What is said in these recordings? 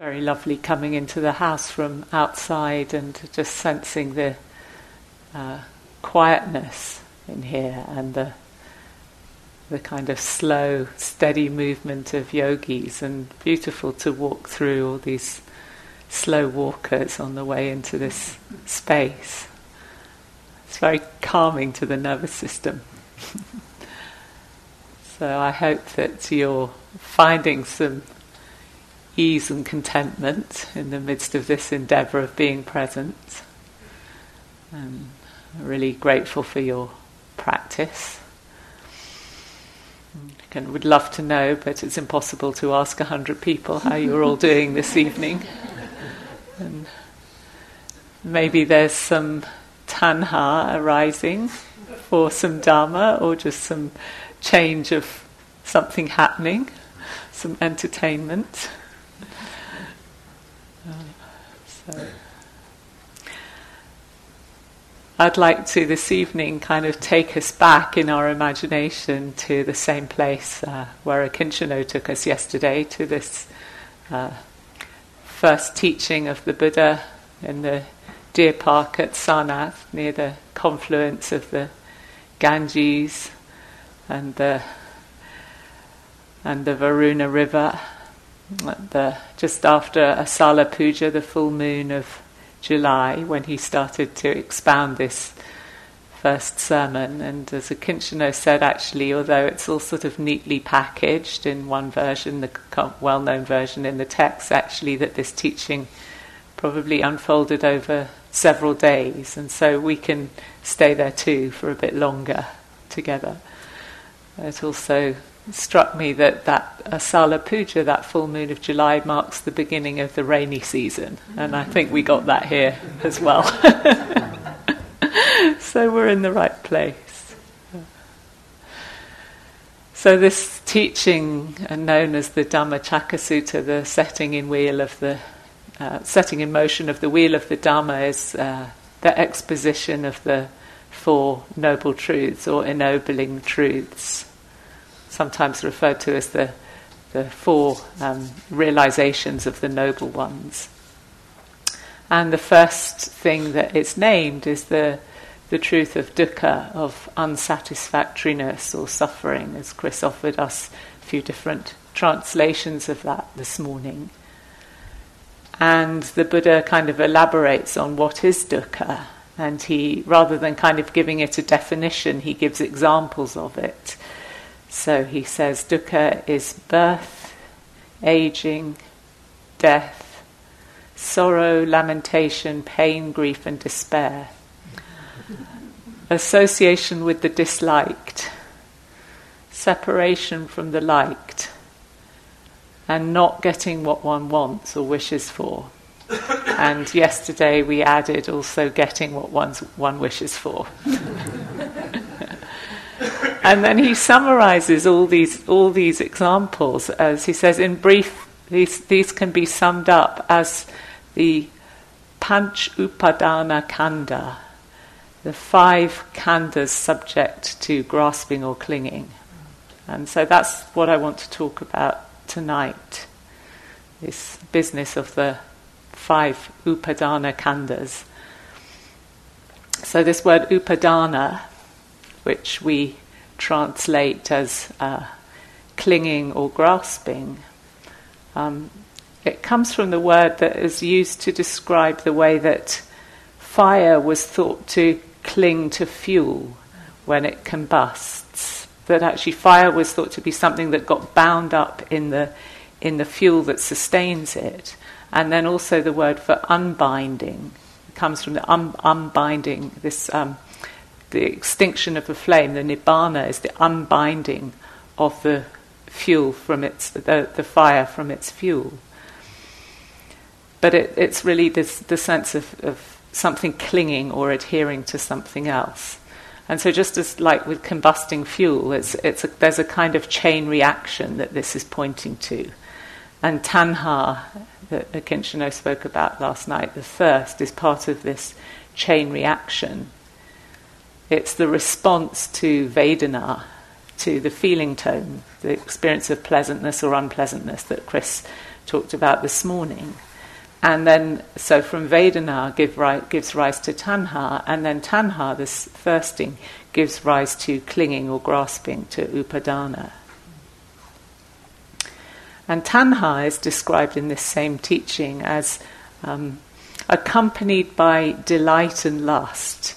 Very lovely coming into the house from outside and just sensing the uh, quietness in here and the the kind of slow, steady movement of yogis, and beautiful to walk through all these slow walkers on the way into this space. It's very calming to the nervous system. so I hope that you're finding some ease and contentment in the midst of this endeavour of being present. Um, I'm really grateful for your practice. And would love to know, but it's impossible to ask a hundred people how you're all doing this evening. And maybe there's some tanha arising for some dharma or just some change of something happening, some entertainment. So I'd like to this evening kind of take us back in our imagination to the same place uh, where Akincano took us yesterday, to this uh, first teaching of the Buddha in the deer park at Sarnath, near the confluence of the Ganges and the and the Varuna River the, just after Asala Puja, the full moon of July, when he started to expound this first sermon. And as Akincano said, actually, although it's all sort of neatly packaged in one version, the well known version in the text, actually, that this teaching probably unfolded over several days. And so we can stay there too for a bit longer together. It also struck me that that Asala Puja, that full moon of July, marks the beginning of the rainy season, and I think we got that here as well. so we're in the right place. So this teaching, uh, known as the Dhammacakka Sutta, the setting in wheel of the uh, setting in motion of the wheel of the Dhamma, is uh, the exposition of the Four Noble Truths or ennobling truths sometimes referred to as the, the four um, realizations of the noble ones. And the first thing that it's named is the, the truth of dukkha, of unsatisfactoriness or suffering, as Chris offered us a few different translations of that this morning. And the Buddha kind of elaborates on what is dukkha, and he, rather than kind of giving it a definition, he gives examples of it. So he says dukkha is birth, aging, death, sorrow, lamentation, pain, grief, and despair. Association with the disliked, separation from the liked, and not getting what one wants or wishes for. and yesterday we added also getting what one wishes for. and then he summarizes all these all these examples as he says in brief these these can be summed up as the panch upadana Khandha, the five khandhas subject to grasping or clinging. And so that's what I want to talk about tonight this business of the five upadana khandhas so this word upadana which we translate as uh, clinging or grasping. Um, it comes from the word that is used to describe the way that fire was thought to cling to fuel when it combusts. That actually fire was thought to be something that got bound up in the in the fuel that sustains it. And then also the word for unbinding comes from the un- unbinding this um, the extinction of the flame, the nibbana, is the unbinding of the fuel from its the, the fire from its fuel. But it, it's really this the sense of, of something clinging or adhering to something else. And so, just as like with combusting fuel, it's, it's a, there's a kind of chain reaction that this is pointing to. And tanha, that Akincano spoke about last night, the thirst, is part of this chain reaction. It's the response to Vedana, to the feeling tone, the experience of pleasantness or unpleasantness that Chris talked about this morning. And then, so from Vedana give ri- gives rise to Tanha, and then Tanha, this thirsting, gives rise to clinging or grasping, to Upadana. And Tanha is described in this same teaching as um, accompanied by delight and lust,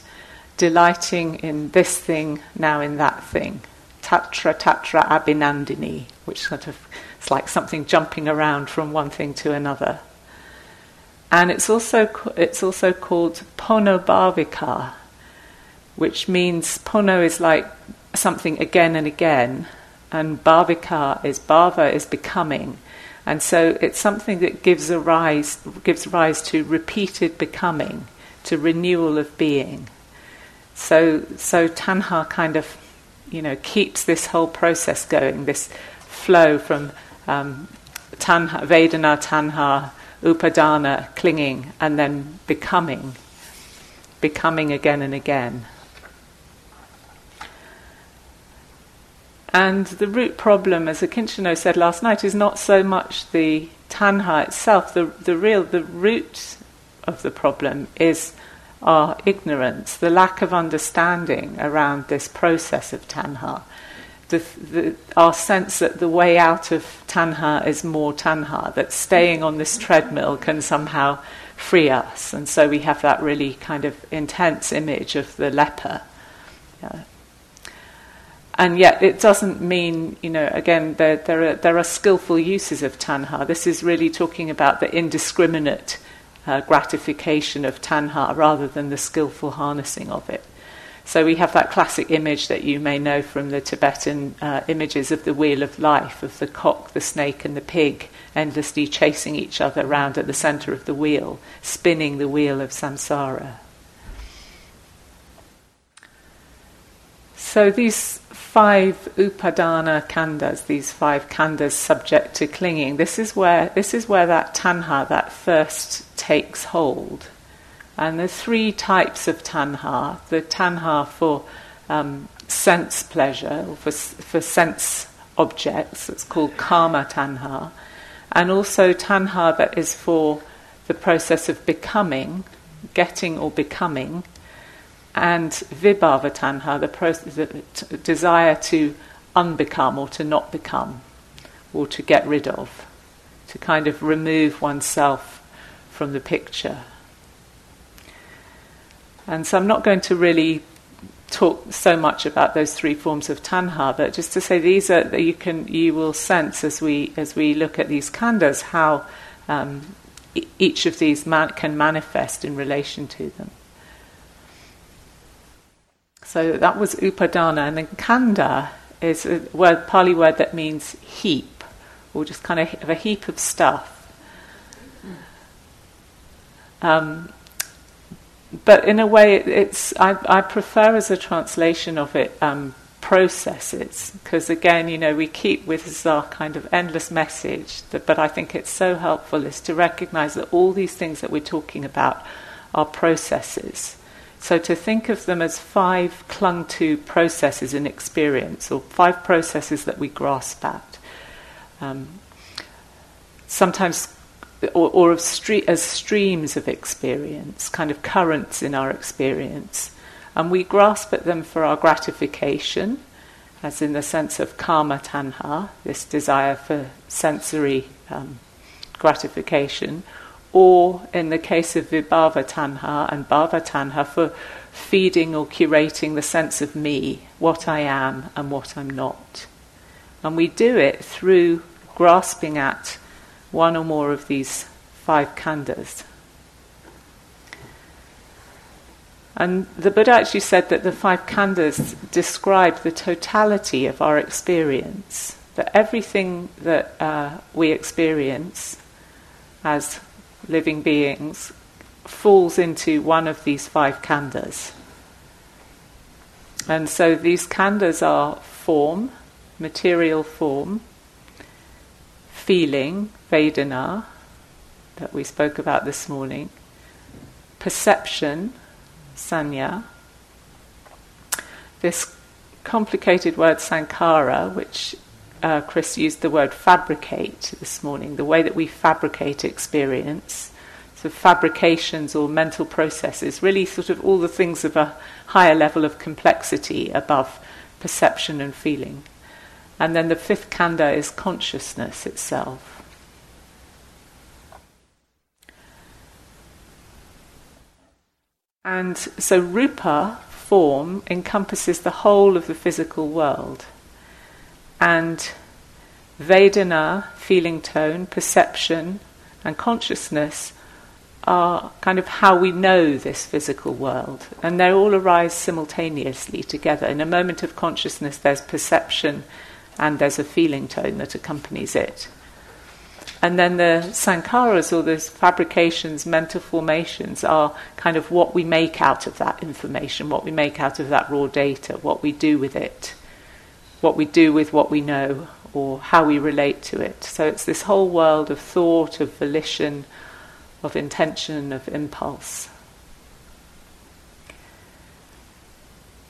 delighting in this thing, now in that thing. Tatra Tatra Abhinandini, which sort of it's like something jumping around from one thing to another. And it's also it's also called ponobbhavika, which means pono is like something again and again, and bhavika is bhava is becoming, and so it's something that gives a rise gives rise to repeated becoming, to renewal of being. So so tanha kind of you know keeps this whole process going, this flow from um, tanha, Vedana, tanha, upadana, clinging, and then becoming, becoming again and again. And the root problem, as Akincano said last night, is not so much the tanha itself. The, the real, the root of the problem is our ignorance, the lack of understanding around this process of tanha the, the, our sense that the way out of tanha is more tanha, that staying on this treadmill can somehow free us. And so we have that really kind of intense image of the leper. Yeah. And yet, it doesn't mean, you know, again, there, there, are, there are skillful uses of tanha. This is really talking about the indiscriminate uh, gratification of tanha rather than the skillful harnessing of it. So we have that classic image that you may know from the Tibetan uh, images of the wheel of life, of the cock, the snake, and the pig endlessly chasing each other around at the center of the wheel, spinning the wheel of samsara. So these five upadana khandhas, these five khandhas subject to clinging, this is where this is where that tanha, that thirst, takes hold. And there's three types of tanha. The tanha for um, sense pleasure, or for, for sense objects, it's called kama tanha. And also tanha that is for the process of becoming, getting or becoming. And vibhava tanha, the, process, the t- desire to unbecome or to not become, or to get rid of, to kind of remove oneself from the picture. And so I'm not going to really talk so much about those three forms of tanha, but just to say these are that you can you will sense as we as we look at these khandhas how um, each of these man- can manifest in relation to them. So that was upadana, and then khandha is a word, Pali word that means heap, or just kind of a heap of stuff. Um, but in a way, it's I, I, prefer as a translation of it um, processes because again, you know, we keep with this our kind of endless message. That, but I think it's so helpful is to recognise that all these things that we're talking about are processes. So to think of them as five clung to processes in experience, or five processes that we grasp at. Um, sometimes or, or of stre- as streams of experience, kind of currents in our experience. And we grasp at them for our gratification, as in the sense of kama tanha, this desire for sensory um, gratification, or in the case of vibhava tanha and bhava tanha, for feeding or curating the sense of me, what I am and what I'm not. And we do it through grasping at one or more of these five khandhas. And the Buddha actually said that the five khandhas describe the totality of our experience, that everything that uh, we experience as living beings falls into one of these five khandhas. And so these khandhas are form, material form, feeling, Vedana, that we spoke about this morning, perception, sanya, this complicated word sankhara, which uh, Chris used the word fabricate this morning, the way that we fabricate experience. So, fabrications or mental processes, really sort of all the things of a higher level of complexity above perception and feeling. And then the fifth khandha is consciousness itself. And so rupa, form, encompasses the whole of the physical world. And Vedana, feeling tone, perception, and consciousness are kind of how we know this physical world. And they all arise simultaneously together. In a moment of consciousness, there's perception and there's a feeling tone that accompanies it. And then the sankharas, or those fabrications, mental formations, are kind of what we make out of that information, what we make out of that raw data, what we do with it, what we do with what we know, or how we relate to it. So it's this whole world of thought, of volition, of intention, of impulse.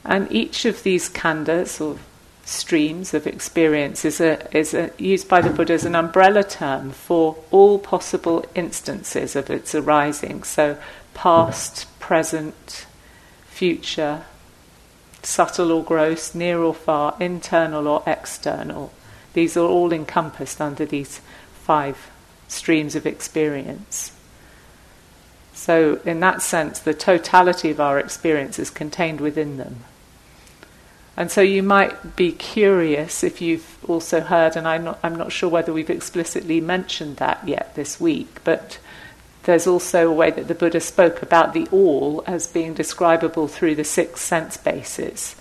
And each of these khandhas, or streams of experience is, a, is a, used by the Buddha as an umbrella term for all possible instances of its arising. So, past, present, future, subtle or gross, near or far, internal or external. These are all encompassed under these five streams of experience. So, in that sense, the totality of our experience is contained within them. And so you might be curious if you've also heard, and I'm not, I'm not sure whether we've explicitly mentioned that yet this week, but there's also a way that the Buddha spoke about the all as being describable through the six sense bases,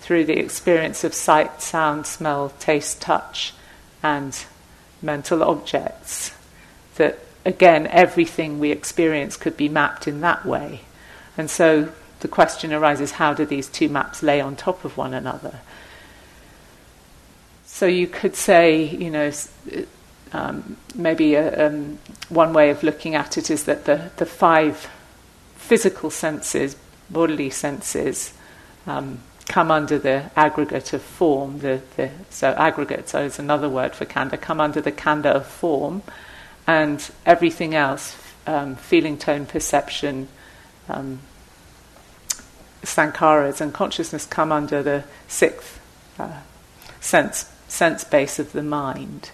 through the experience of sight, sound, smell, taste, touch, and mental objects. That again, everything we experience could be mapped in that way. And so the question arises how do these two maps lay on top of one another? So you could say, you know, um, maybe a, um, one way of looking at it is that the, the five physical senses, bodily senses, um, come under the aggregate of form. The, the, so aggregate so is another word for khandha, come under the khandha of form, and everything else, um, feeling, tone, perception, um, sankharas and consciousness come under the sixth uh, sense sense base of the mind.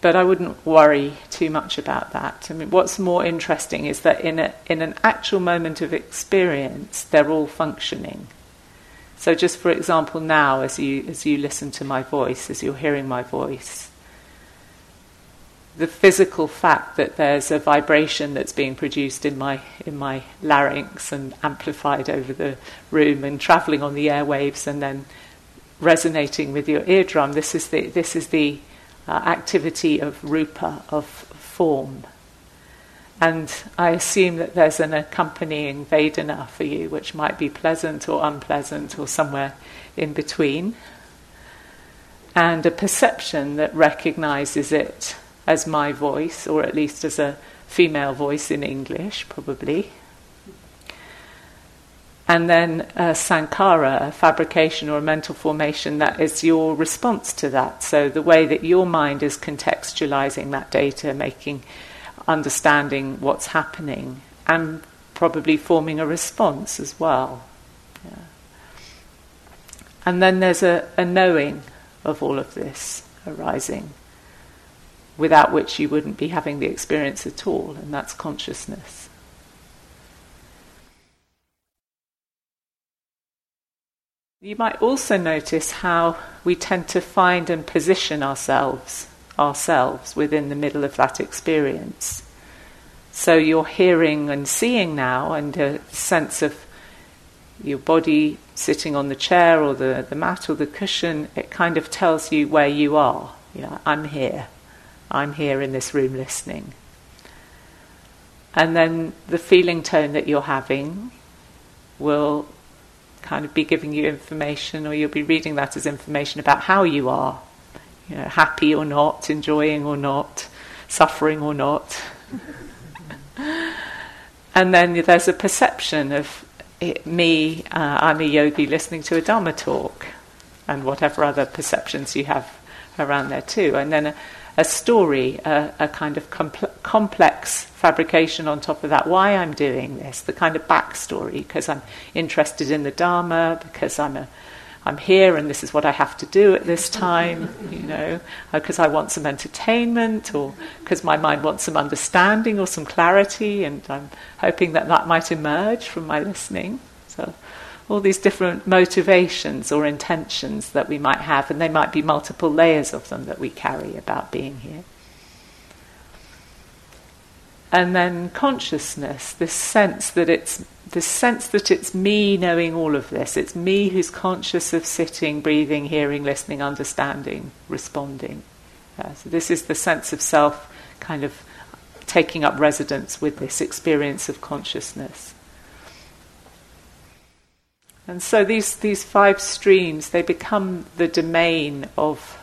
But I wouldn't worry too much about that. I mean, what's more interesting is that in a, in an actual moment of experience, they're all functioning. So, just for example, now as you as you listen to my voice, as you're hearing my voice, the physical fact that there's a vibration that's being produced in my in my larynx and amplified over the room and traveling on the airwaves and then resonating with your eardrum. This is the this is the uh, activity of rupa of form. And I assume that there's an accompanying Vedana for you, which might be pleasant or unpleasant or somewhere in between. And a perception that recognizes it as my voice, or at least as a female voice in English, probably. And then uh, a sankhara, a fabrication or a mental formation, that is your response to that. So the way that your mind is contextualizing that data, making, understanding what's happening, and probably forming a response as well. Yeah. And then there's a, a knowing of all of this arising without which you wouldn't be having the experience at all, and that's consciousness. You might also notice how we tend to find and position ourselves ourselves within the middle of that experience. So you're hearing and seeing now, and a sense of your body sitting on the chair or the, the mat or the cushion, it kind of tells you where you are. You know, I'm here. I'm here in this room listening. And then the feeling tone that you're having will kind of be giving you information, or you'll be reading that as information about how you are. You know, happy or not, enjoying or not, suffering or not. and then there's a perception of it, me, uh, I'm a yogi listening to a Dharma talk, and whatever other perceptions you have around there too. And then a, a story, a, a kind of complex fabrication on top of that. Why I'm doing this, the kind of backstory, because I'm interested in the Dharma, because I'm a I'm here and this is what I have to do at this time, you know, because uh, I want some entertainment or because my mind wants some understanding or some clarity, and I'm hoping that that might emerge from my listening. So, all these different motivations or intentions that we might have, and they might be multiple layers of them that we carry about being here. And then consciousness, this sense that it's the sense that it's me knowing all of this. It's me who's conscious of sitting, breathing, hearing, listening, understanding, responding. Uh, so this is the sense of self kind of taking up residence with this experience of consciousness. And so these, these five streams, they become the domain of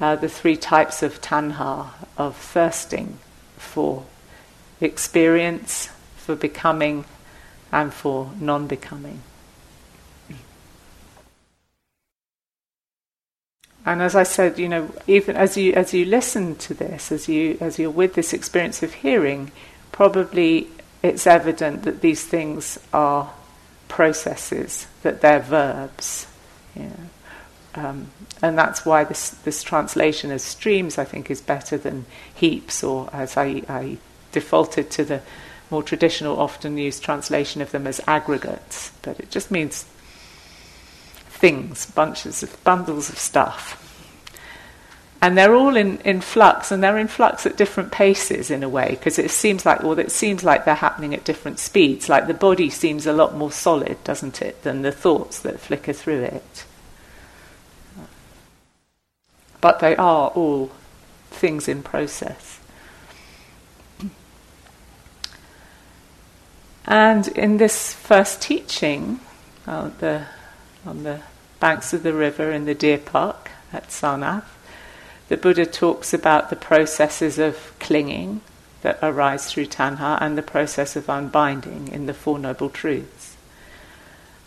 uh, the three types of tanha, of thirsting for experience, for becoming, and for non becoming. And as I said, you know, even as you as you listen to this, as you as you're with this experience of hearing, probably it's evident that these things are processes, that they're verbs. Um, and that's why this this translation as streams, I think, is better than heaps, or as I, I defaulted to the more traditional, often used translation of them as aggregates, but it just means things, bunches of bundles of stuff. And they're all in, in flux, and they're in flux at different paces in a way, because it seems like well, it seems like they're happening at different speeds. Like the body seems a lot more solid, doesn't it, than the thoughts that flicker through it. But they are all things in process. And in this first teaching, uh, the, on the banks of the river in the deer park at Sarnath, the Buddha talks about the processes of clinging that arise through tanha and the process of unbinding in the Four Noble Truths.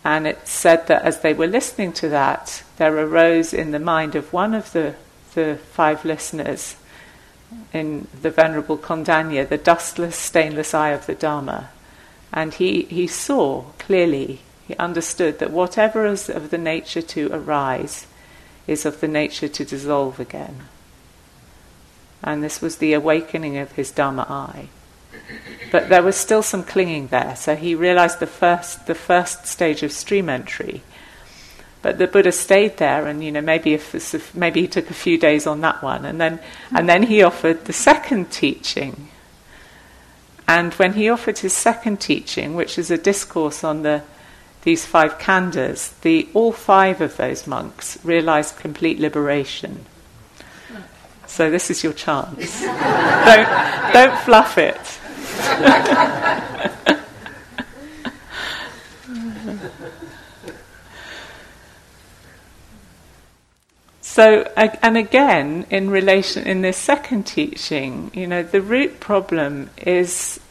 And it said that as they were listening to that, there arose in the mind of one of the, the five listeners in the Venerable Kondanya the dustless, stainless eye of the Dharma and he, he saw clearly, he understood that whatever is of the nature to arise is of the nature to dissolve again. And this was the awakening of his Dharma eye. But there was still some clinging there, so he realized the first, the first stage of stream entry. But the Buddha stayed there, and you know maybe if, maybe he took a few days on that one, and then and then he offered the second teaching, and when he offered his second teaching, which is a discourse on the these five khandhas, the all five of those monks realized complete liberation. So this is your chance. don't don't fluff it. So, and again, in relation, in this second teaching, you know, the root problem is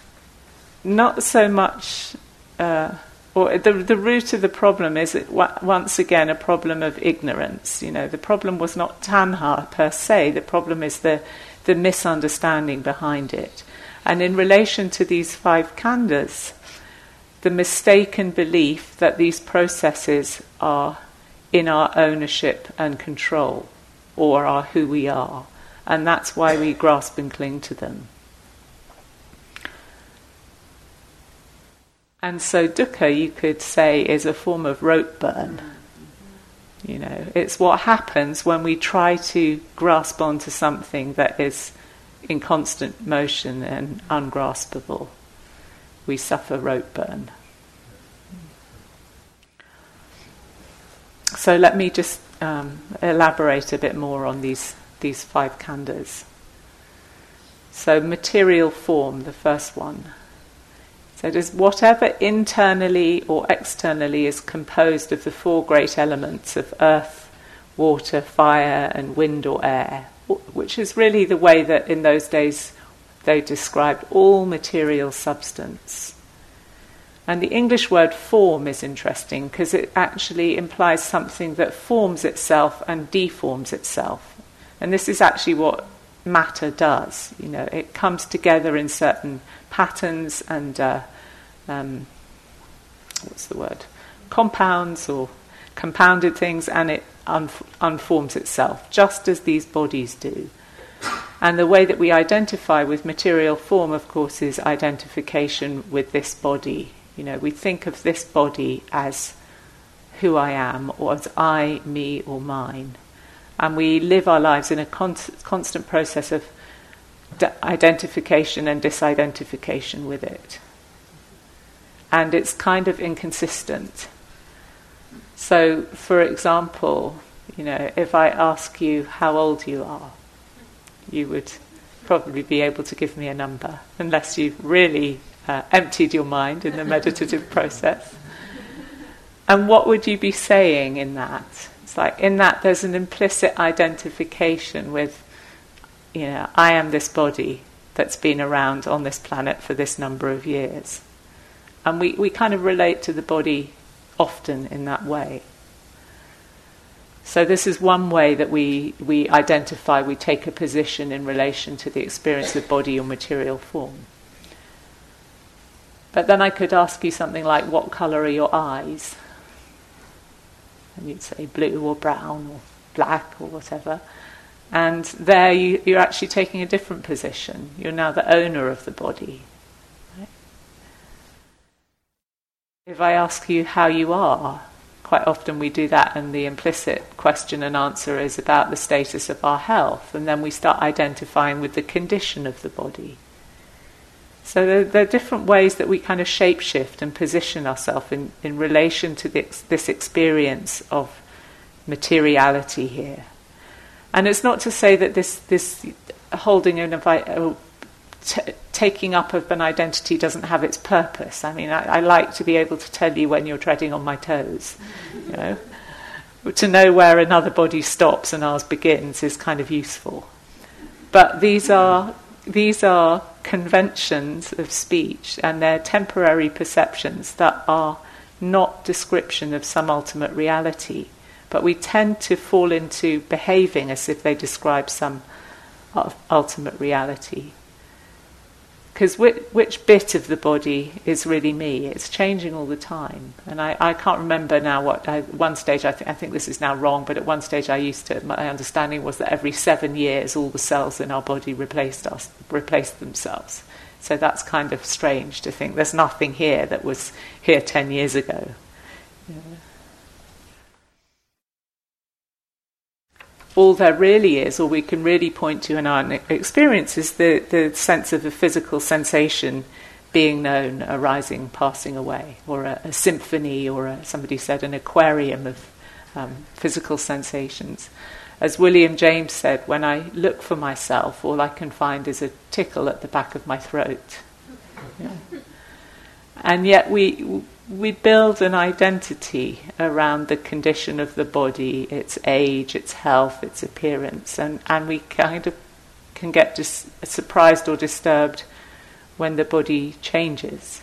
not so much, uh, or the, the root of the problem is once again a problem of ignorance. You know, the problem was not tanha per se, the problem is the, the misunderstanding behind it. And in relation to these five khandhas, the mistaken belief that these processes are in our ownership and control or are who we are. And that's why we grasp and cling to them. And so dukkha, you could say, is a form of rope burn. You know, it's what happens when we try to grasp onto something that is in constant motion and ungraspable. We suffer rope burn. So let me just um, elaborate a bit more on these, these five khandhas. So, material form, the first one. So, it is whatever internally or externally is composed of the four great elements of earth, water, fire, and wind or air, which is really the way that in those days they described all material substance. And the English word form is interesting because it actually implies something that forms itself and deforms itself. And this is actually what matter does. You know, it comes together in certain patterns and uh, um, what's the word? Compounds or compounded things, and it unforms itself, just as these bodies do. And the way that we identify with material form, of course, is identification with this body. You know, we think of this body as who I am, or as I, me, or mine. And we live our lives in a con- constant process of identification and disidentification with it. And it's kind of inconsistent. So, for example, you know, if I ask you how old you are, you would probably be able to give me a number, unless you've really uh, emptied your mind in the meditative process. And what would you be saying in that? It's like in that there's an implicit identification with, you know, I am this body that's been around on this planet for this number of years. And we, we kind of relate to the body often in that way. So, this is one way that we, we identify, we take a position in relation to the experience of body or material form. But then I could ask you something like, What colour are your eyes? And you'd say blue or brown or black or whatever. And there you, you're actually taking a different position. You're now the owner of the body. Right? If I ask you how you are, quite often we do that, and the implicit question and answer is about the status of our health, and then we start identifying with the condition of the body. So there, there are different ways that we kind of shapeshift and position ourselves in, in relation to this, this experience of materiality here. And it's not to say that this, this holding an uh, t- taking up of an identity doesn't have its purpose. I mean, I, I, like to be able to tell you when you're treading on my toes. You know, to know where another body stops and ours begins is kind of useful. But these are these are conventions of speech, and they're temporary perceptions that are not description of some ultimate reality. But we tend to fall into behaving as if they describe some ultimate reality because which, which, bit of the body is really me? It's changing all the time, and I, I can't remember now what. I, one stage, I, th- I think this is now wrong, but at one stage, I used to. My understanding was that every seven years, all the cells in our body replaced us, replaced themselves. So that's kind of strange to think there's nothing here that was here ten years ago. Yeah. All there really is, or we can really point to in our experience, is the, the sense of a physical sensation being known, arising, passing away, or a, a symphony, or a, somebody said an aquarium of um, physical sensations. As William James said, when I look for myself, all I can find is a tickle at the back of my throat. Yeah. And yet we we build an identity around the condition of the body, its age, its health, its appearance, and, and we kind of can get dis- surprised or disturbed when the body changes.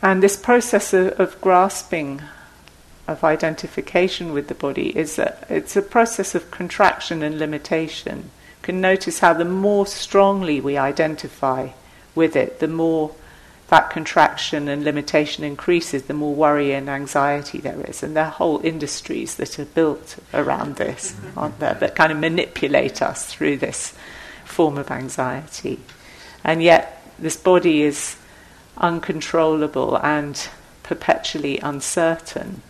And this process of, of, grasping, of identification with the body, is a, it's a process of contraction and limitation. You can notice how the more strongly we identify with it, the more that contraction and limitation increases, the more worry and anxiety there is. And there are whole industries that are built around this, aren't there, that kind of manipulate us through this form of anxiety. And yet, this body is uncontrollable and perpetually uncertain.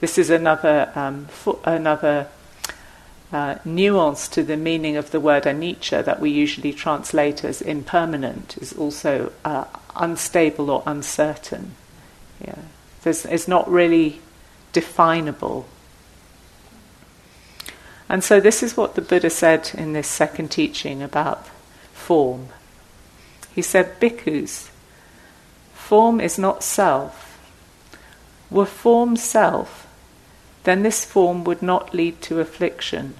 This is another, um, another uh, nuance to the meaning of the word anicca that we usually translate as impermanent is also uh, unstable or uncertain. Yeah. it's not really definable. And so, this is what the Buddha said in this second teaching about form. He said, Bhikkhus, form is not self. Were form self, then this form would not lead to affliction.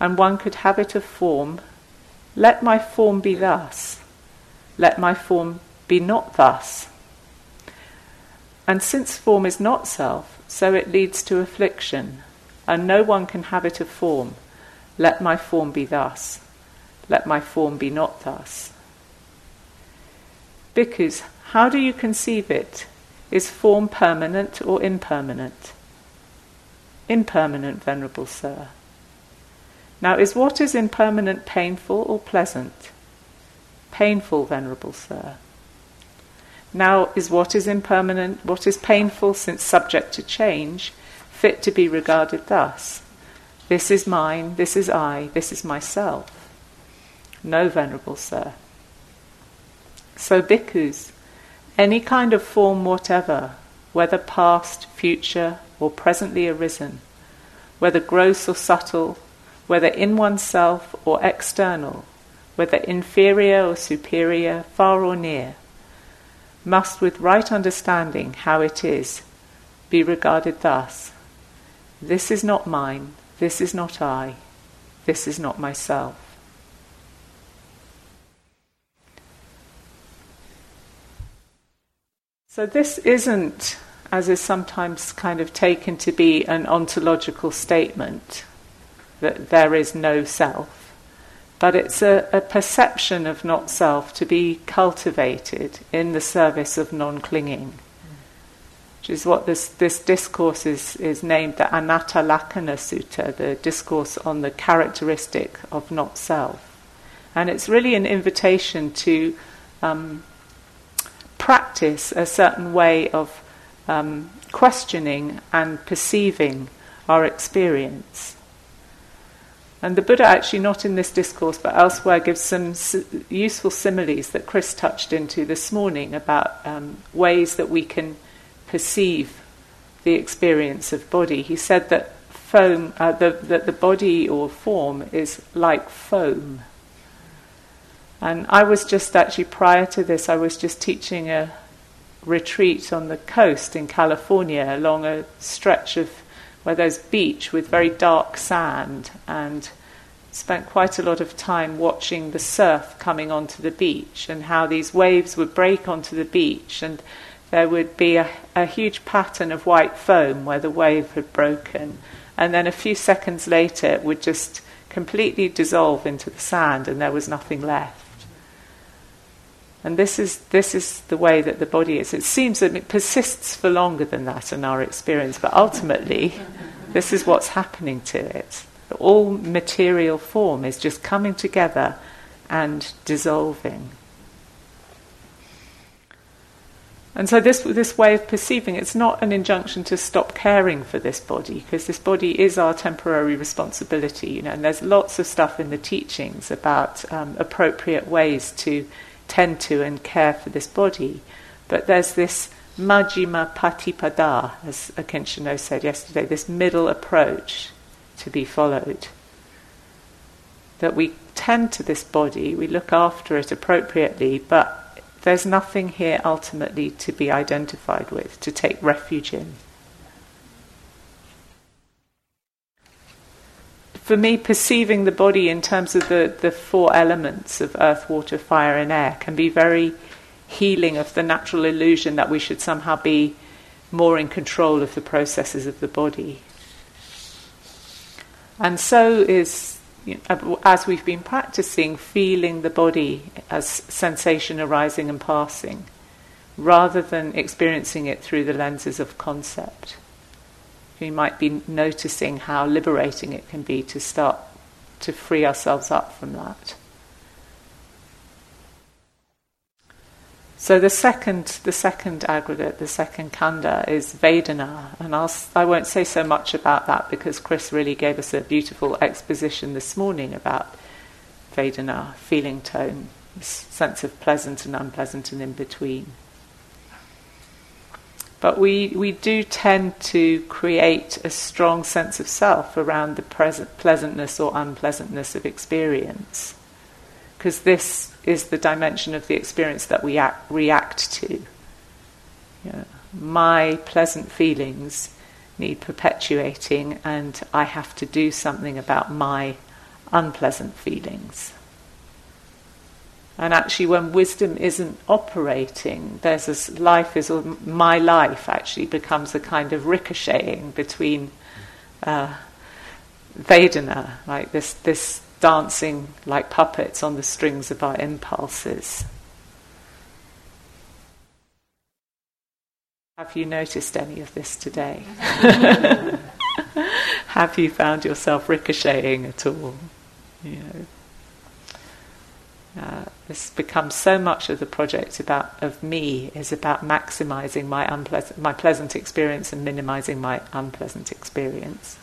And one could have it of form, let my form be thus, let my form be not thus. And since form is not self, so it leads to affliction, and no one can have it of form. Let my form be thus, let my form be not thus. Bhikkhus, how do you conceive it? Is form permanent or impermanent? Impermanent, Venerable Sir. Now, is what is impermanent painful or pleasant? Painful, Venerable Sir. Now, is what is impermanent, what is painful since subject to change, fit to be regarded thus? This is mine, this is I, this is myself. No, Venerable Sir. So, bhikkhus, any kind of form whatever, whether past, future, or presently arisen, whether gross or subtle, whether in oneself or external, whether inferior or superior, far or near, must with right understanding how it is be regarded thus this is not mine, this is not I, this is not myself. So, this isn't, as is sometimes kind of taken to be, an ontological statement that there is no self, but it's a, a perception of not self to be cultivated in the service of non clinging, which is what this, this discourse is, is named the Anatta Lakkhana Sutta, the discourse on the characteristic of not self. And it's really an invitation to um, practice a certain way of um, questioning and perceiving our experience. And the Buddha, actually, not in this discourse but elsewhere, gives some useful similes that Chris touched into this morning about um, ways that we can perceive the experience of body. He said that foam, uh, the, that the body or form is like foam. And I was just actually, prior to this, I was just teaching a retreat on the coast in California along a stretch of where there's beach with very dark sand and spent quite a lot of time watching the surf coming onto the beach and how these waves would break onto the beach. And there would be a, a huge pattern of white foam where the wave had broken. And then a few seconds later it would just completely dissolve into the sand and there was nothing left and this is, this is the way that the body is. It seems that it persists for longer than that in our experience, but ultimately, this is what's happening to it. All material form is just coming together and dissolving. And so this this way of perceiving it's not an injunction to stop caring for this body because this body is our temporary responsibility, you know. And there's lots of stuff in the teachings about um, appropriate ways to tend to and care for this body. But there's this Majjhima Patipada, as Akincano said yesterday, this middle approach to be followed. That we tend to this body, we look after it appropriately, but there's nothing here ultimately to be identified with, to take refuge in. For me, perceiving the body in terms of the, the four elements of earth, water, fire, and air can be very healing of the natural illusion that we should somehow be more in control of the processes of the body. And so is, you know, as we've been practicing, feeling the body as sensation arising and passing, rather than experiencing it through the lenses of concept we might be noticing how liberating it can be to start to free ourselves up from that. So the second, the second aggregate, the second khandha is Vedana, and I'll, I won't say so much about that because Chris really gave us a beautiful exposition this morning about Vedana, feeling tone, sense of pleasant and unpleasant and in between. But we, we do tend to create a strong sense of self around the present pleasantness or unpleasantness of experience. Because this is the dimension of the experience that we act, react to. My pleasant feelings need perpetuating, and I have to do something about my unpleasant feelings. And actually, when wisdom isn't operating, there's this life is my life actually becomes a kind of ricocheting between uh, Vedana, like this this dancing like puppets on the strings of our impulses. Have you noticed any of this today? Have you found yourself ricocheting at all? You know. Uh, this becomes so much of the project about of me is about maximizing my unpleasant my pleasant experience and minimizing my unpleasant experience.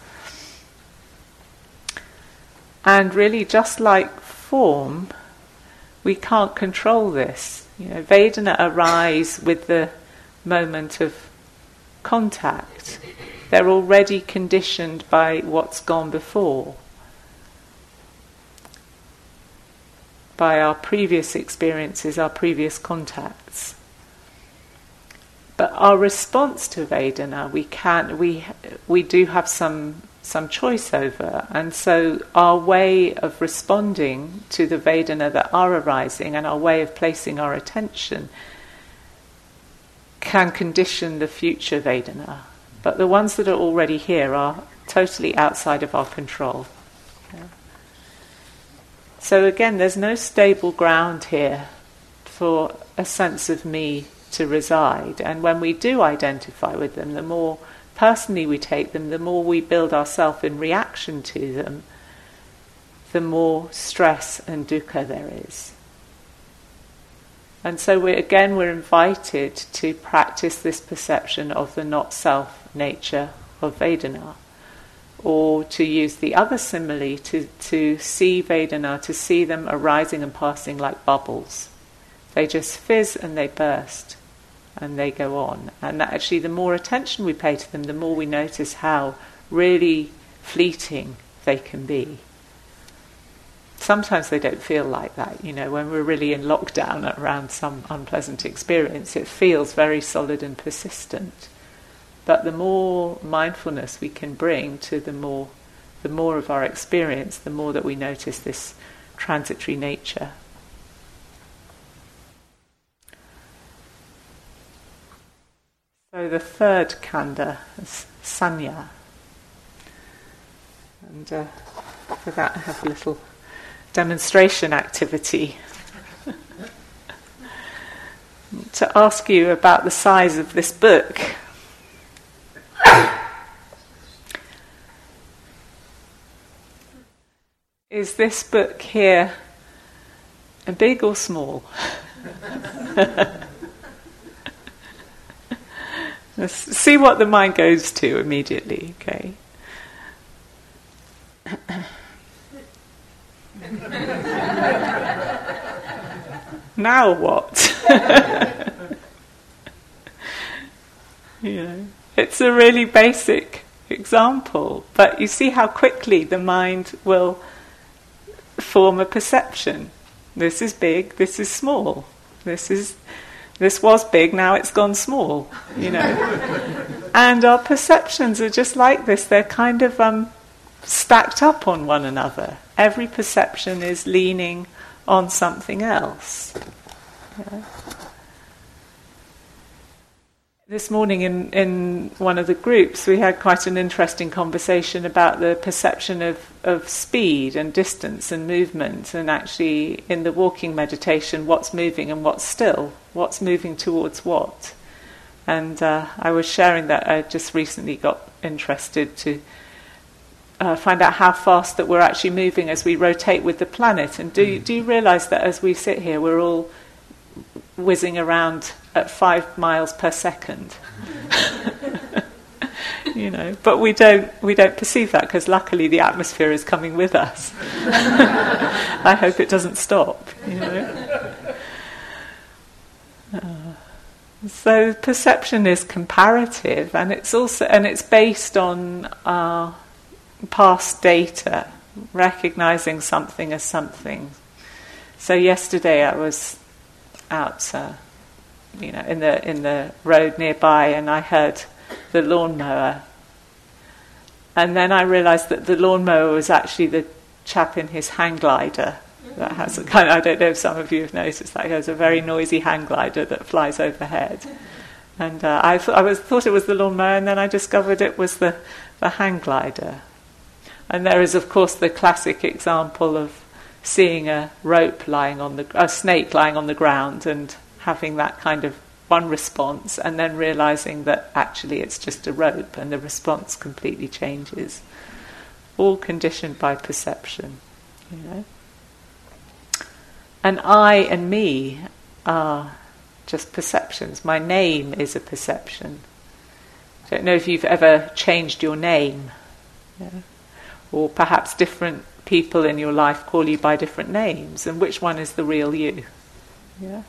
And really, just like form, we can't control this. You know, Vedana arise with the moment of contact. They're already conditioned by what's gone before. By our previous experiences, our previous contacts. But our response to Vedana, we can we we do have some some choice over, and so our way of responding to the Vedana that are arising, and our way of placing our attention, can condition the future Vedana. But the ones that are already here are totally outside of our control. So again, there's no stable ground here for a sense of me to reside. And when we do identify with them, the more personally we take them, the more we build ourselves in reaction to them, the more stress and dukkha there is. And so we again we're invited to practice this perception of the not self nature of Vedana or to use the other simile to, to see Vedana, to see them arising and passing like bubbles. They just fizz and they burst and they go on. And actually, the more attention we pay to them, the more we notice how really fleeting they can be. Sometimes they don't feel like that, you know, when we're really in lockdown around some unpleasant experience, it feels very solid and persistent. But the more mindfulness we can bring to the more, the more of our experience, the more that we notice this transitory nature. So the third khandha is sañña. And uh, for that I have a little demonstration activity to ask you about the size of this book. Is this book here a big or small? Let's see what the mind goes to immediately, okay? now what? you know, it's a really basic example, but you see how quickly the mind will form a perception. This is big, this is small. This is this was big, now it's gone small, you know. and our perceptions are just like this. They're kind of um, stacked up on one another. Every perception is leaning on something else. Yeah. This morning, in, in one of the groups, we had quite an interesting conversation about the perception of, of speed and distance and movement, and actually, in the walking meditation, what's moving and what's still, what's moving towards what. And uh, I was sharing that I just recently got interested to uh, find out how fast that we're actually moving as we rotate with the planet. And do, do you realize that as we sit here, we're all whizzing around at five miles per second. you know, but we don't we don't perceive that because luckily the atmosphere is coming with us. I hope it doesn't stop. You know. Uh, so perception is comparative, and it's also and it's based on our past data, recognizing something as something. So yesterday I was out, uh, you know, in the in the road nearby, and I heard the lawnmower. And then I realised that the lawnmower was actually the chap in his hang glider that has a kind of, I don't know if some of you have noticed that has a very noisy hang glider that flies overhead. And uh, I, th- I was, thought it was the lawnmower, and then I discovered it was the, the hang glider. And there is, of course, the classic example of seeing a rope lying on the a snake lying on the ground and having that kind of one response, and then realizing that actually it's just a rope, and the response completely changes. All conditioned by perception, you know. And I and me are just perceptions. My name is a perception. I don't know if you've ever changed your name, yeah? or perhaps different people in your life call you by different names, and which one is the real you? Yeah.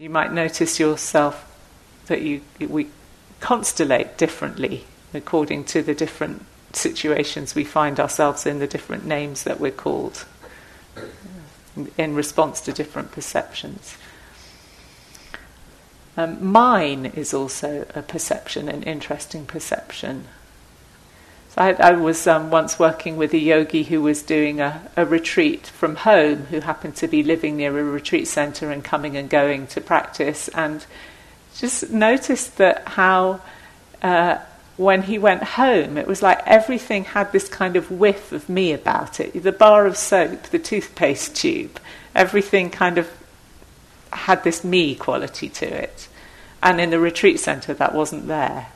You might notice yourself that you we constellate differently according to the different situations we find ourselves in, the different names that we're called in response to different perceptions. Um, mine is also a perception, an interesting perception. I, I was um, once working with a yogi who was doing a, a, retreat from home, who happened to be living near a retreat center and coming and going to practice, and just noticed that how. Uh, when he went home, it was like everything had this kind of whiff of me about it. The bar of soap, the toothpaste tube, everything kind of had this me quality to it. And in the retreat centre, that wasn't there.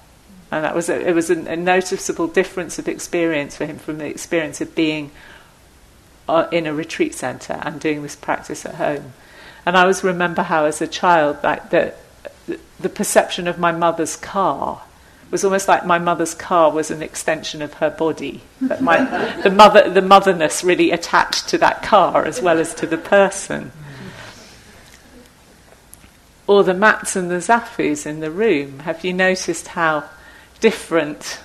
And that was a, it was a, a, noticeable difference of experience for him from the experience of being uh, in a retreat centre and doing this practice at home. And I always remember how, as a child, like the, the perception of my mother's car was almost like my mother's car was an extension of her body. That my, the, mother, the motherness really attached to that car as well as to the person. Or the mats and the zafus in the room. Have you noticed how different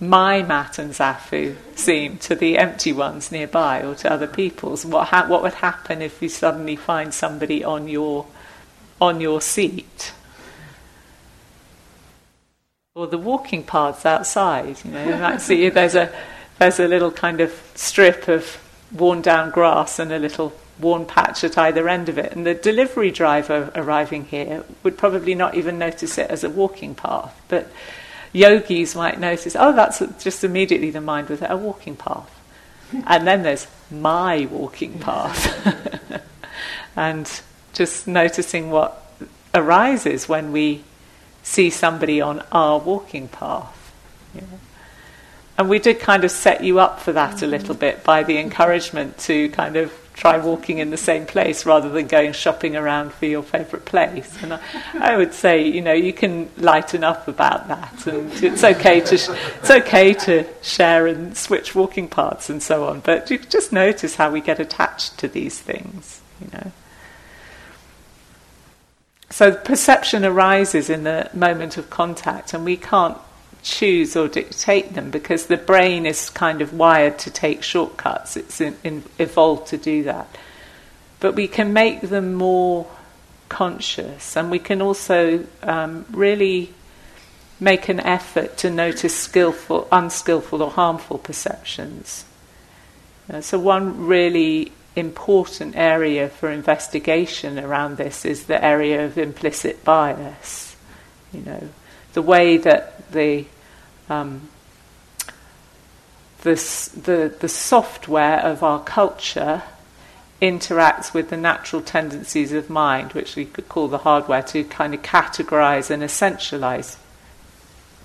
my mat and zafu seem to the empty ones nearby or to other people's? What, ha- what would happen if you suddenly find somebody on your, on your seat? or the walking paths outside. You know, you might see there's a there's a little kind of strip of worn down grass and a little worn patch at either end of it. And the delivery driver arriving here would probably not even notice it as a walking path, but yogis might notice, oh, that's just immediately the mind with it, a walking path. And then there's my walking path. and just noticing what arises when we see somebody on our walking path. Know? And we did kind of set you up for that a little mm-hmm. bit by the encouragement to kind of try walking in the same place rather than going shopping around for your favourite place. And I, I, would say, you know, you can lighten up about that, and it's okay to sh- it's okay to share and switch walking paths and so on. But you just notice how we get attached to these things, you know. So perception arises in the moment of contact, and we can't choose or dictate them because the brain is kind of wired to take shortcuts. It's in, in, evolved to do that. But we can make them more conscious, and we can also um, really make an effort to notice skillful, unskillful, or harmful perceptions. Uh, so, one really important area for investigation around this is the area of implicit bias. You know, the way that the um, the, the, the software of our culture interacts with the natural tendencies of mind, which we could call the hardware, to kind of categorize and essentialize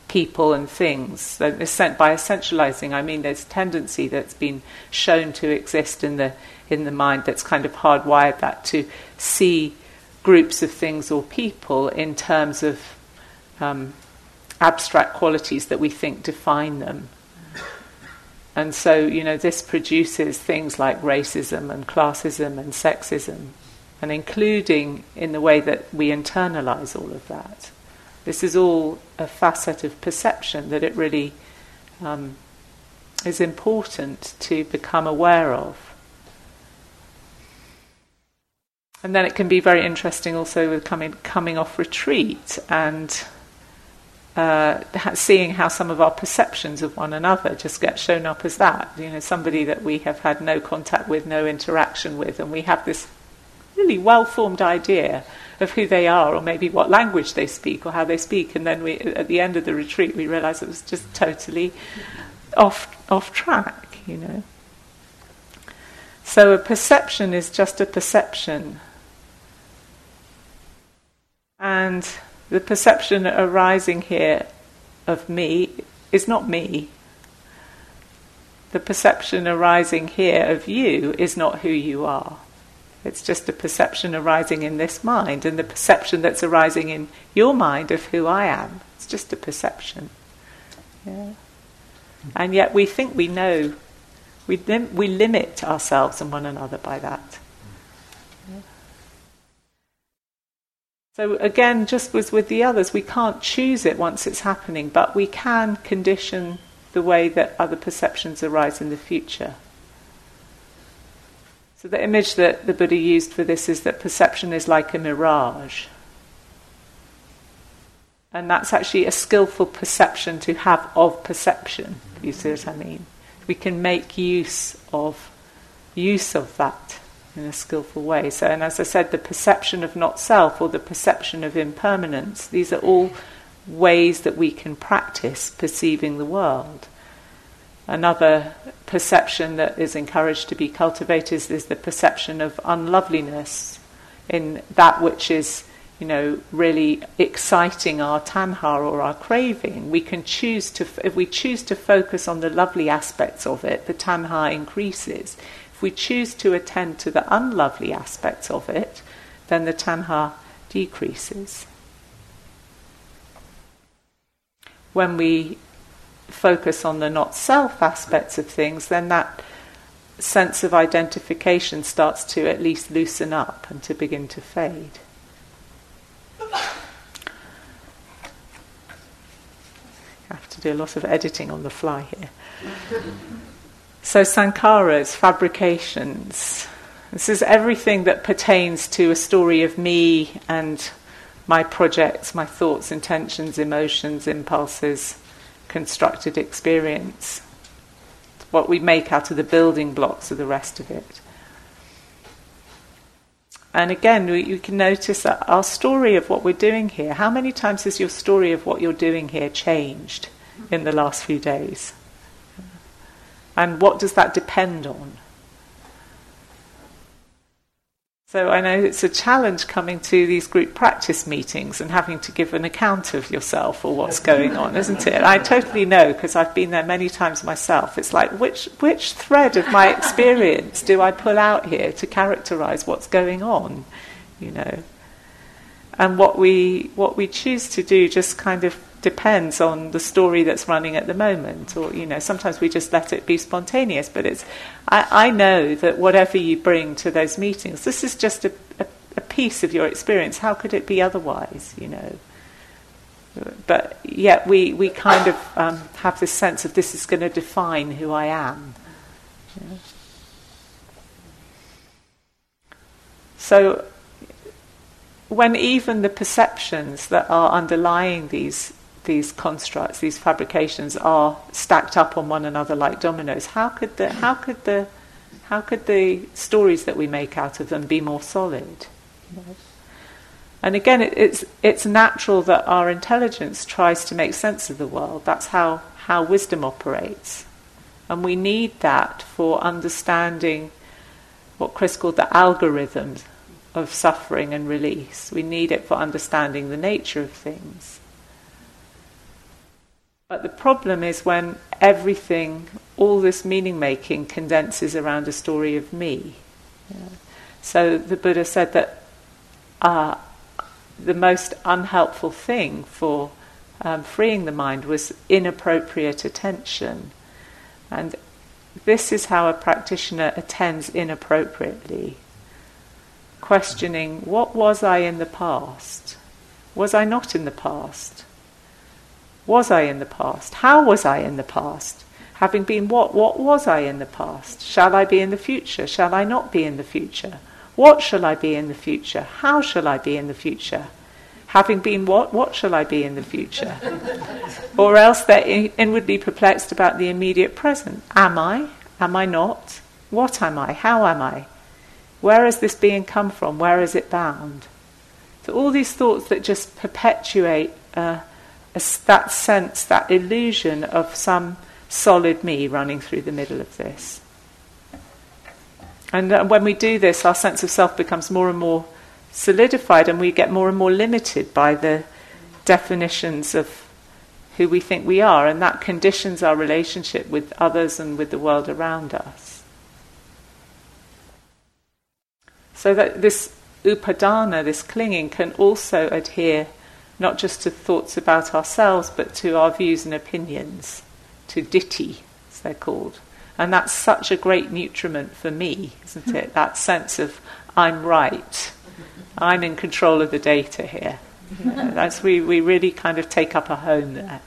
people and things. By essentializing, I mean there's a tendency that's been shown to exist in the in the mind that's kind of hardwired that to see groups of things or people in terms of um, abstract qualities that we think define them. And so, you know, this produces things like racism and classism and sexism, and including in the way that we internalize all of that. This is all a facet of perception that it really um, is important to become aware of. And then it can be very interesting also with coming coming off retreat and uh, seeing how some of our perceptions of one another just get shown up as that. You know, somebody that we have had no contact with, no interaction with, and we have this really well formed idea of who they are, or maybe what language they speak, or how they speak, and then we, at the end of the retreat, we realise it was just totally off off track. You know. So a perception is just a perception. And the perception arising here of me is not me. The perception arising here of you is not who you are. It's just a perception arising in this mind, and the perception that's arising in your mind of who I am. It's just a perception. Yeah. And yet we think we know we, lim- we limit ourselves and one another by that. So again, just as with the others, we can't choose it once it's happening, but we can condition the way that other perceptions arise in the future. So the image that the Buddha used for this is that perception is like a mirage. And that's actually a skillful perception to have of perception. You see what I mean? we can make use of use of that in a skillful way. So, and as I said, the perception of not self or the perception of impermanence, these are all ways that we can practice perceiving the world. Another perception that is encouraged to be cultivated is the perception of unloveliness in that which is you know, really exciting our tanha or our craving, we can choose to, if we choose to focus on the lovely aspects of it, the tanha increases. If we choose to attend to the unlovely aspects of it, then the tanha decreases. When we focus on the not self aspects of things, then that sense of identification starts to at least loosen up and to begin to fade. I have to do a lot of editing on the fly here. So, sankharas, fabrications. This is everything that pertains to a story of me and my projects, my thoughts, intentions, emotions, impulses, constructed experience. What we make out of the building blocks of the rest of it. And again, you can notice that our story of what we're doing here, how many times has your story of what you're doing here changed in the last few days? And what does that depend on? So I know it's a challenge coming to these group practice meetings and having to give an account of yourself or what's going on, isn't it? I totally know because I've been there many times myself. It's like which which thread of my experience do I pull out here to characterize what's going on, you know? And what we what we choose to do just kind of depends on the story that's running at the moment. Or you know sometimes we just let it be spontaneous but it's I, I know that whatever you bring to those meetings this is just a, a, a piece of your experience. How could it be otherwise you know? But yet we, we kind of um, have this sense of this is going to define who I am. So, when even the perceptions that are underlying these these constructs, these fabrications are stacked up on one another like dominoes. How could the how could the how could the stories that we make out of them be more solid? And again, it, it's it's natural that our intelligence tries to make sense of the world. That's how how wisdom operates, and we need that for understanding what Chris called the algorithms of suffering and release. We need it for understanding the nature of things. But the problem is when everything, all this meaning making, condenses around a story of me. Yeah. So the Buddha said that uh, the most unhelpful thing for um, freeing the mind was inappropriate attention. And this is how a practitioner attends inappropriately. Questioning, what was I in the past? Was I not in the past? Was I in the past? How was I in the past? Having been what? What was I in the past? Shall I be in the future? Shall I not be in the future? What shall I be in the future? How shall I be in the future? having been what, what shall I be in the future? or else they're inwardly perplexed about the immediate present. Am I? Am I not? What am I? How am I? Where has this being come from? Where is it bound? So, all these thoughts that just perpetuate uh, a, that sense, that illusion of some solid me running through the middle of this. And uh, when we do this, our sense of self becomes more and more solidified, and we get more and more limited by the definitions of who we think we are, and that conditions our relationship with others and with the world around us. So that this upadana, this clinging, can also adhere not just to thoughts about ourselves, but to our views and opinions, to ditthi, as they're called. And that's such a great nutriment for me, isn't it? That sense of I'm right, I'm in control of the data here. That's we, we really kind of take up a home there.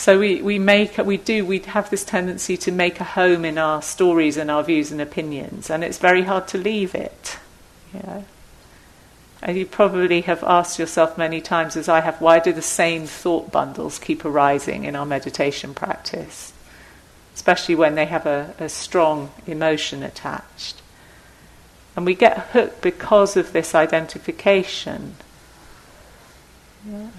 So we, we make we do we have this tendency to make a home in our stories and our views and opinions, and it's very hard to leave it. You? And you probably have asked yourself many times, as I have, why do the same thought bundles keep arising in our meditation practice? Especially when they have a, a strong emotion attached. And we get hooked because of this identification. Yeah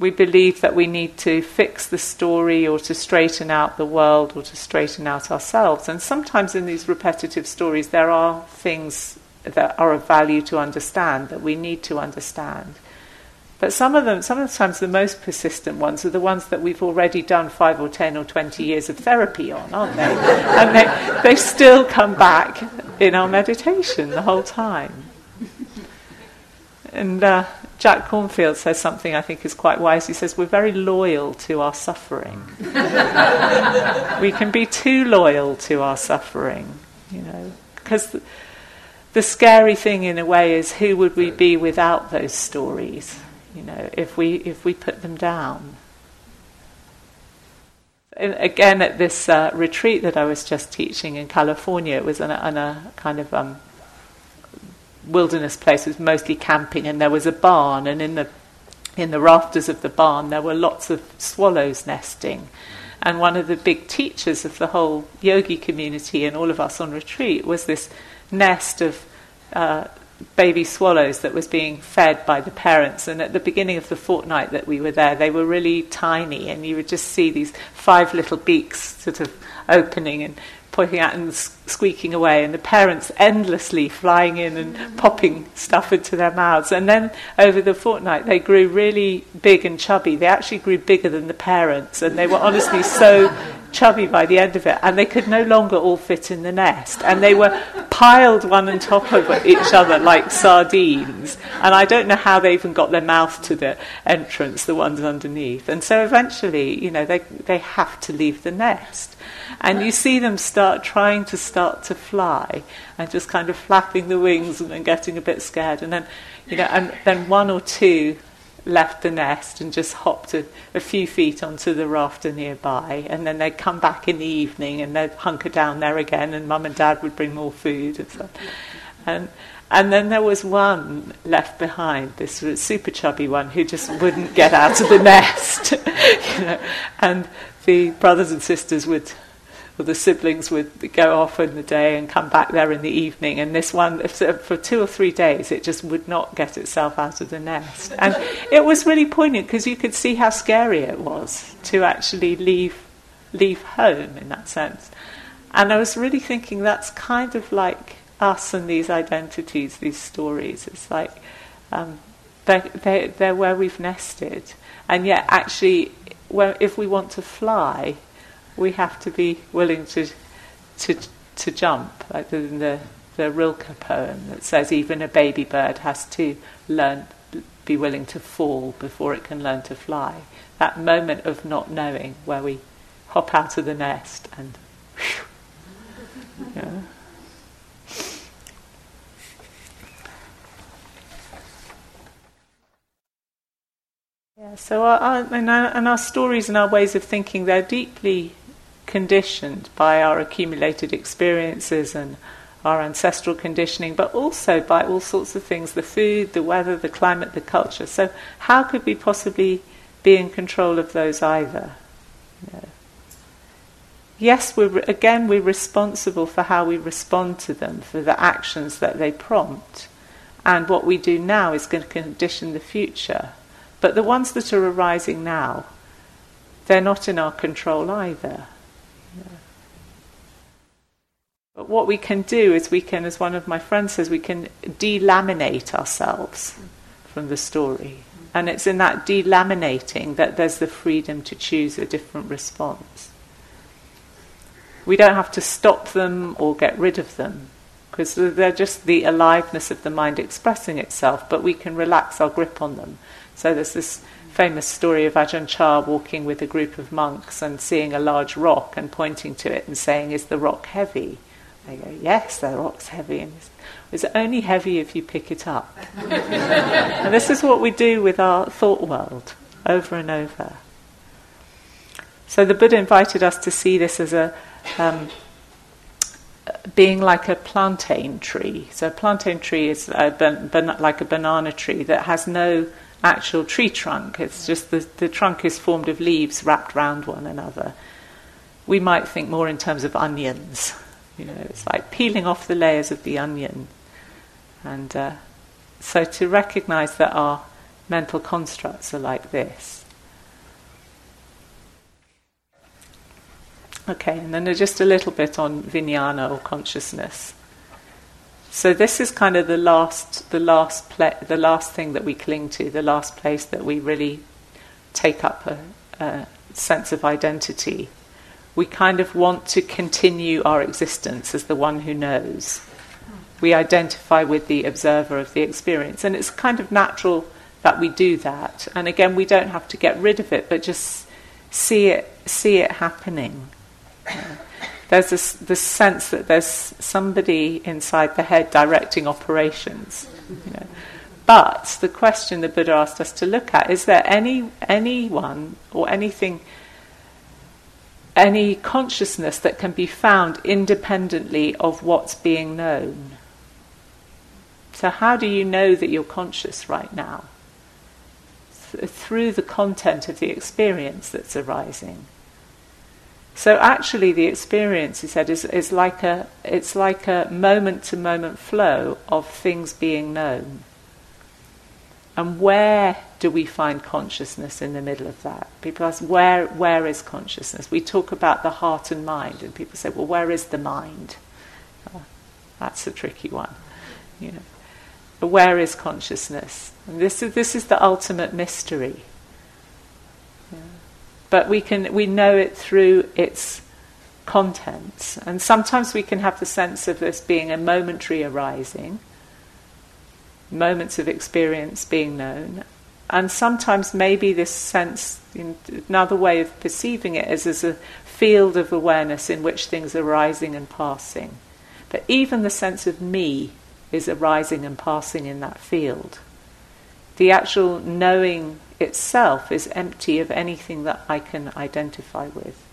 we believe that we need to fix the story or to straighten out the world or to straighten out ourselves. And sometimes in these repetitive stories, there are things that are of value to understand, that we need to understand. But some of them, sometimes the most persistent ones are the ones that we've already done five or ten or twenty years of therapy on, aren't they? and they, they still come back in our meditation the whole time. And uh, Jack Kornfield says something I think is quite wise. He says, We're very loyal to our suffering. we can be too loyal to our suffering, you know, because the, the scary thing in a way is who would we be without those stories, you know, if we, if we put them down. And again, at this uh, retreat that I was just teaching in California, it was on a, on a kind of um, wilderness place was mostly camping, and there was a barn, and in the in the rafters of the barn there were lots of swallows nesting. And one of the big teachers of the whole yogi community and all of us on retreat was this nest of uh, baby swallows that was being fed by the parents. And at the beginning of the fortnight that we were there, they were really tiny, and you would just see these five little beaks sort of opening and pointing at and squeaking away, and the parents endlessly flying in and mm-hmm. popping stuff into their mouths. And then over the fortnight, they grew really big and chubby. They actually grew bigger than the parents, and they were honestly so chubby by the end of it, and they could no longer all fit in the nest, and they were piled one on top of each other like sardines. And I don't know how they even got their mouth to the entrance, the ones underneath. And so eventually, you know, they they have to leave the nest, and you see them start trying to start to fly, and just kind of flapping the wings and then getting a bit scared, and then you know, and then one or two left the nest and just hopped a, a, few feet onto the rafter nearby. And then they'd come back in the evening and they'd hunker down there again, and mum and dad would bring more food and stuff. And, and then there was one left behind, this super chubby one, who just wouldn't get out of the nest. you know, and the brothers and sisters would or the siblings would go off in the day and come back there in the evening. And this one, for two or three days, it just would not get itself out of the nest. And it was really poignant because you could see how scary it was to actually leave, leave home in that sense. And I was really thinking that's kind of like us and these identities, these stories. It's like um, they're, they're, they're where we've nested. And yet, actually, if we want to fly, we have to be willing to to to jump, like the the, Rilke poem that says even a baby bird has to learn be willing to fall before it can learn to fly. That moment of not knowing where we hop out of the nest and whew, yeah. Yeah, so our, our, and, our, and our stories and our ways of thinking, they're deeply conditioned by our accumulated experiences and our ancestral conditioning, but also by all sorts of things the food, the weather, the climate, the culture. So, how could we possibly be in control of those either? Yes, we're, again, we're responsible for how we respond to them, for the actions that they prompt. And what we do now is going to condition the future. But the ones that are arising now, they're not in our control either. But what we can do is we can, as one of my friends says, we can delaminate ourselves from the story. And it's in that delaminating that there's the freedom to choose a different response. We don't have to stop them or get rid of them because they're just the aliveness of the mind expressing itself, but we can relax our grip on them. So there's this famous story of Ajahn Chah walking with a group of monks and seeing a large rock and pointing to it and saying, Is the rock heavy? They go, Yes, the rock's heavy. And it's only heavy if you pick it up. and this is what we do with our thought world over and over. So the Buddha invited us to see this as a um, being like a plantain tree. So a plantain tree is a ban- ban- like a banana tree that has no actual tree trunk. It's just the, the trunk is formed of leaves wrapped round one another. We might think more in terms of onions. You know, it's like peeling off the layers of the onion. And uh, so to recognize that our mental constructs are like this. Okay, and then just a little bit on vijnana or consciousness. So this is kind of the last, the last, pla- the last thing that we cling to, the last place that we really take up a, a sense of identity. We kind of want to continue our existence as the one who knows. We identify with the observer of the experience, and it's kind of natural that we do that. And again, we don't have to get rid of it, but just see it, see it happening. There's this, this sense that there's somebody inside the head directing operations. You know. But the question the Buddha asked us to look at is there any anyone or anything, any consciousness that can be found independently of what's being known? So, how do you know that you're conscious right now? Th- through the content of the experience that's arising. So actually, the experience, he said, is, is like a it's like a moment to moment flow of things being known. And where do we find consciousness in the middle of that? People ask, where where is consciousness? We talk about the heart and mind, and people say, well, where is the mind? Oh, that's a tricky one, you know. Where is consciousness? And this is this is the ultimate mystery but we can we know it through its contents. And sometimes we can have the sense of this being a momentary arising, moments of experience being known, and sometimes maybe this sense, another way of perceiving it is as a field of awareness in which things are rising and passing. But even the sense of me is arising and passing in that field. The actual knowing itself is empty of anything that I can identify with.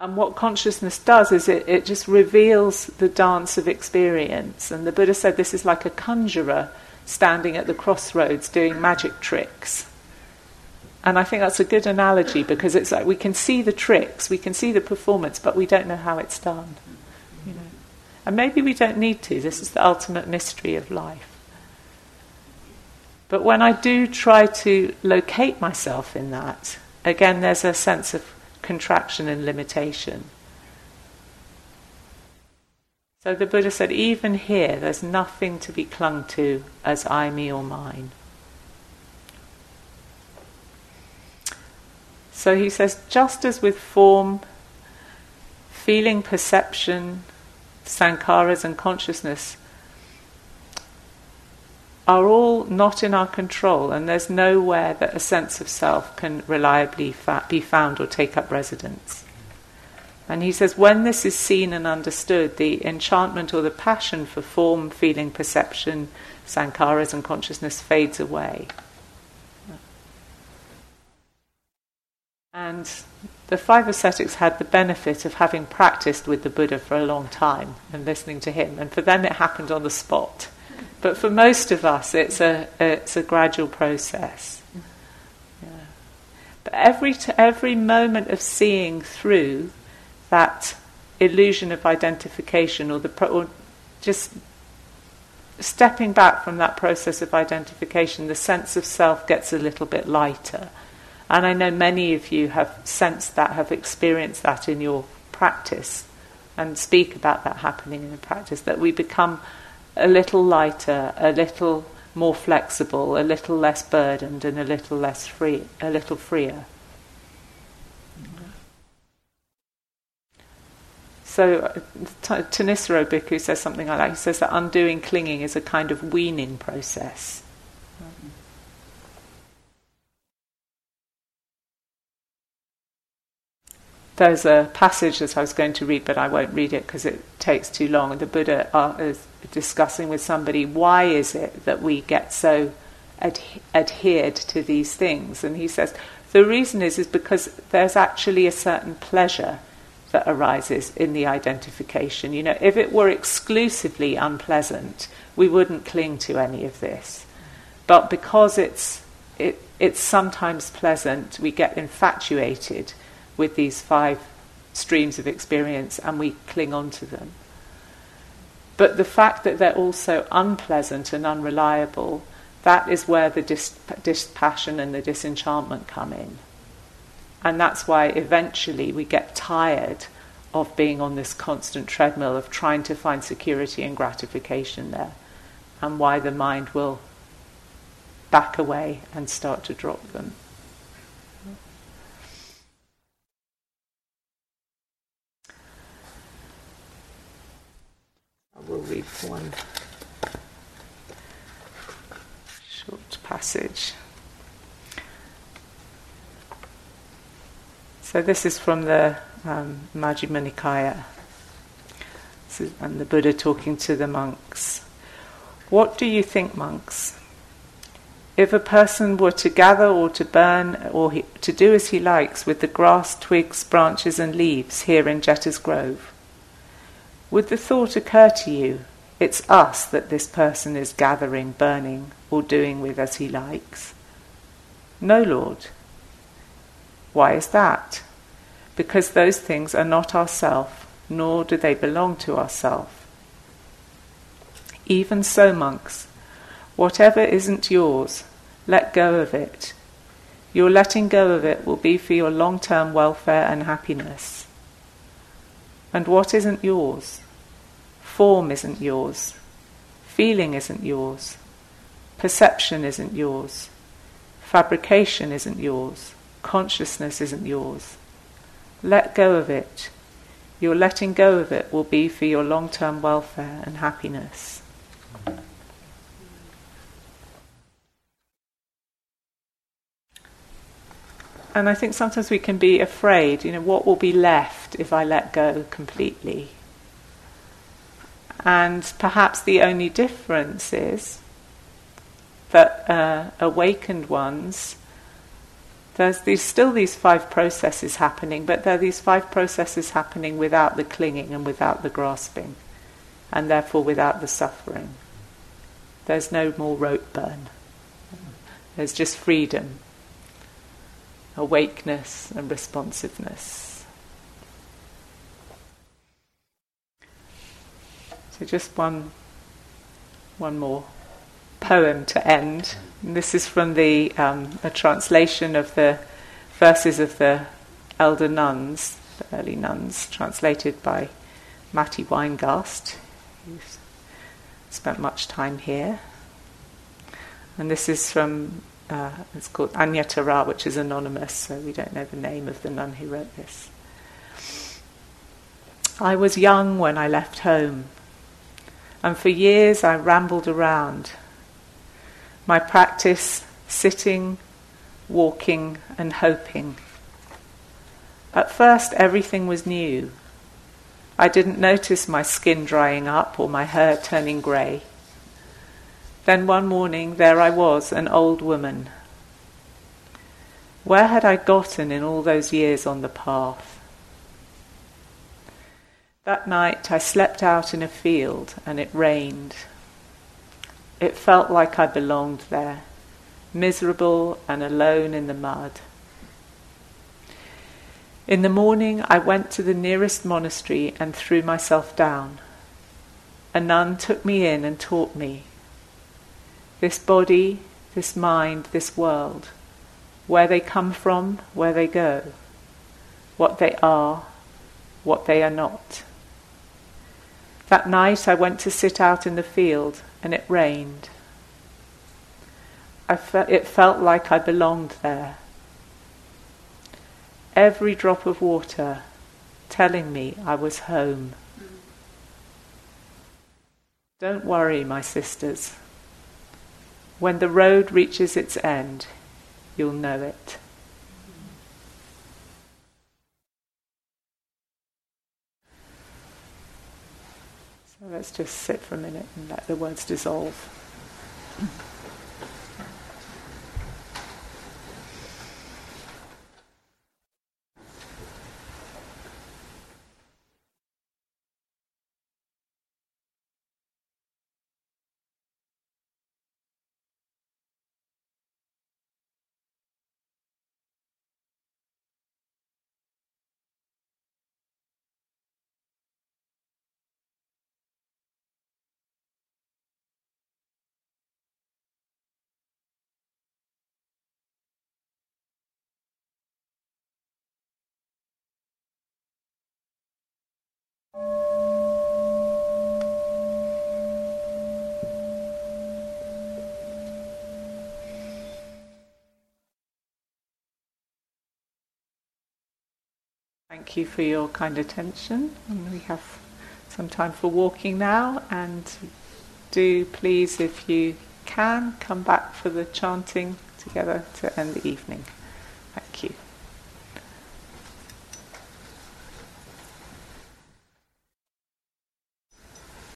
And what consciousness does is it, it just reveals the dance of experience. And the Buddha said this is like a conjurer standing at the crossroads doing magic tricks. And I think that's a good analogy because it's like we can see the tricks, we can see the performance, but we don't know how it's done. You know? And maybe we don't need to. This is the ultimate mystery of life. But when I do try to locate myself in that, again, there's a sense of contraction and limitation. So the Buddha said, even here, there's nothing to be clung to as I, me, or mine. So he says, just as with form, feeling, perception, sankharas, and consciousness, are all not in our control, and there's nowhere that a sense of self can reliably fa- be found or take up residence. And he says, when this is seen and understood, the enchantment or the passion for form, feeling, perception, sankharas, and consciousness fades away. And the five ascetics had the benefit of having practiced with the Buddha for a long time and listening to him, and for them it happened on the spot. But for most of us, it's a it's a gradual process. But every t- every moment of seeing through that illusion of identification, or the pro- or just stepping back from that process of identification, the sense of self gets a little bit lighter. And I know many of you have sensed that, have experienced that in your practice, and speak about that happening in the practice, that we become a little lighter, a little more flexible, a little less burdened, and a little less free, a little freer. So uh, Thanissaro Bhikkhu says something like that. He says that undoing clinging is a kind of weaning process. There's a passage that I was going to read, but I won't read it because it takes too long. The Buddha uh, is discussing with somebody why is it that we get so ad- adhered to these things, and he says the reason is is because there's actually a certain pleasure that arises in the identification. You know, if it were exclusively unpleasant, we wouldn't cling to any of this. But because it's it, it's sometimes pleasant, we get infatuated with these five streams of experience and we cling on to them. But the fact that they're also unpleasant and unreliable, that is where the dis- dispassion and the disenchantment come in. And that's why eventually we get tired of being on this constant treadmill of trying to find security and gratification there, and why the mind will back away and start to drop them. I will read one short passage. So this is from the um, Majjhima Nikaya, and the Buddha talking to the monks. What do you think, monks? If a person were to gather or to burn or he, to do as he likes with the grass, twigs, branches, and leaves here in Jeta's Grove, would the thought occur to you, it's us that this person is gathering, burning, or doing with as he likes? No, Lord. Why is that? Because those things are not ourself, nor do they belong to ourself. Even so, monks, whatever isn't yours, let go of it. Your letting go of it will be for your long term welfare and happiness. And what isn't yours? Form isn't yours. Feeling isn't yours. Perception isn't yours. Fabrication isn't yours. Consciousness isn't yours. Let go of it. Your letting go of it will be for your long term welfare and happiness. And I think sometimes we can be afraid, you know, what will be left if I let go completely? And perhaps the only difference is that uh, awakened ones there's these, still these five processes happening, but there are these five processes happening without the clinging and without the grasping, and therefore without the suffering. There's no more rope burn. There's just freedom, awakeness, and responsiveness. So just one, one more poem to end. And this is from the um, a translation of the verses of the elder nuns, the early nuns, translated by Matty Weingast, who's spent much time here. And this is from, uh, it's called Aññatarā, which is anonymous, so we don't know the name of the nun who wrote this. I was young when I left home, and for years I rambled around my practice sitting, walking, and hoping. At first, everything was new. I didn't notice my skin drying up or my hair turning grey. Then one morning, there I was, an old woman. Where had I gotten in all those years on the path? That night I slept out in a field and it rained. It felt like I belonged there, miserable and alone in the mud. In the morning I went to the nearest monastery and threw myself down. A nun took me in and taught me this body, this mind, this world, where they come from, where they go, what they are, what they are not. That night I went to sit out in the field and it rained. Fe- it felt like I belonged there. Every drop of water telling me I was home. Don't worry, my sisters. When the road reaches its end, you'll know it. So let's just sit for a minute and let the words dissolve. Thank you for your kind attention. And we have some time for walking now. And do please, if you can, come back for the chanting together to end the evening. Thank you.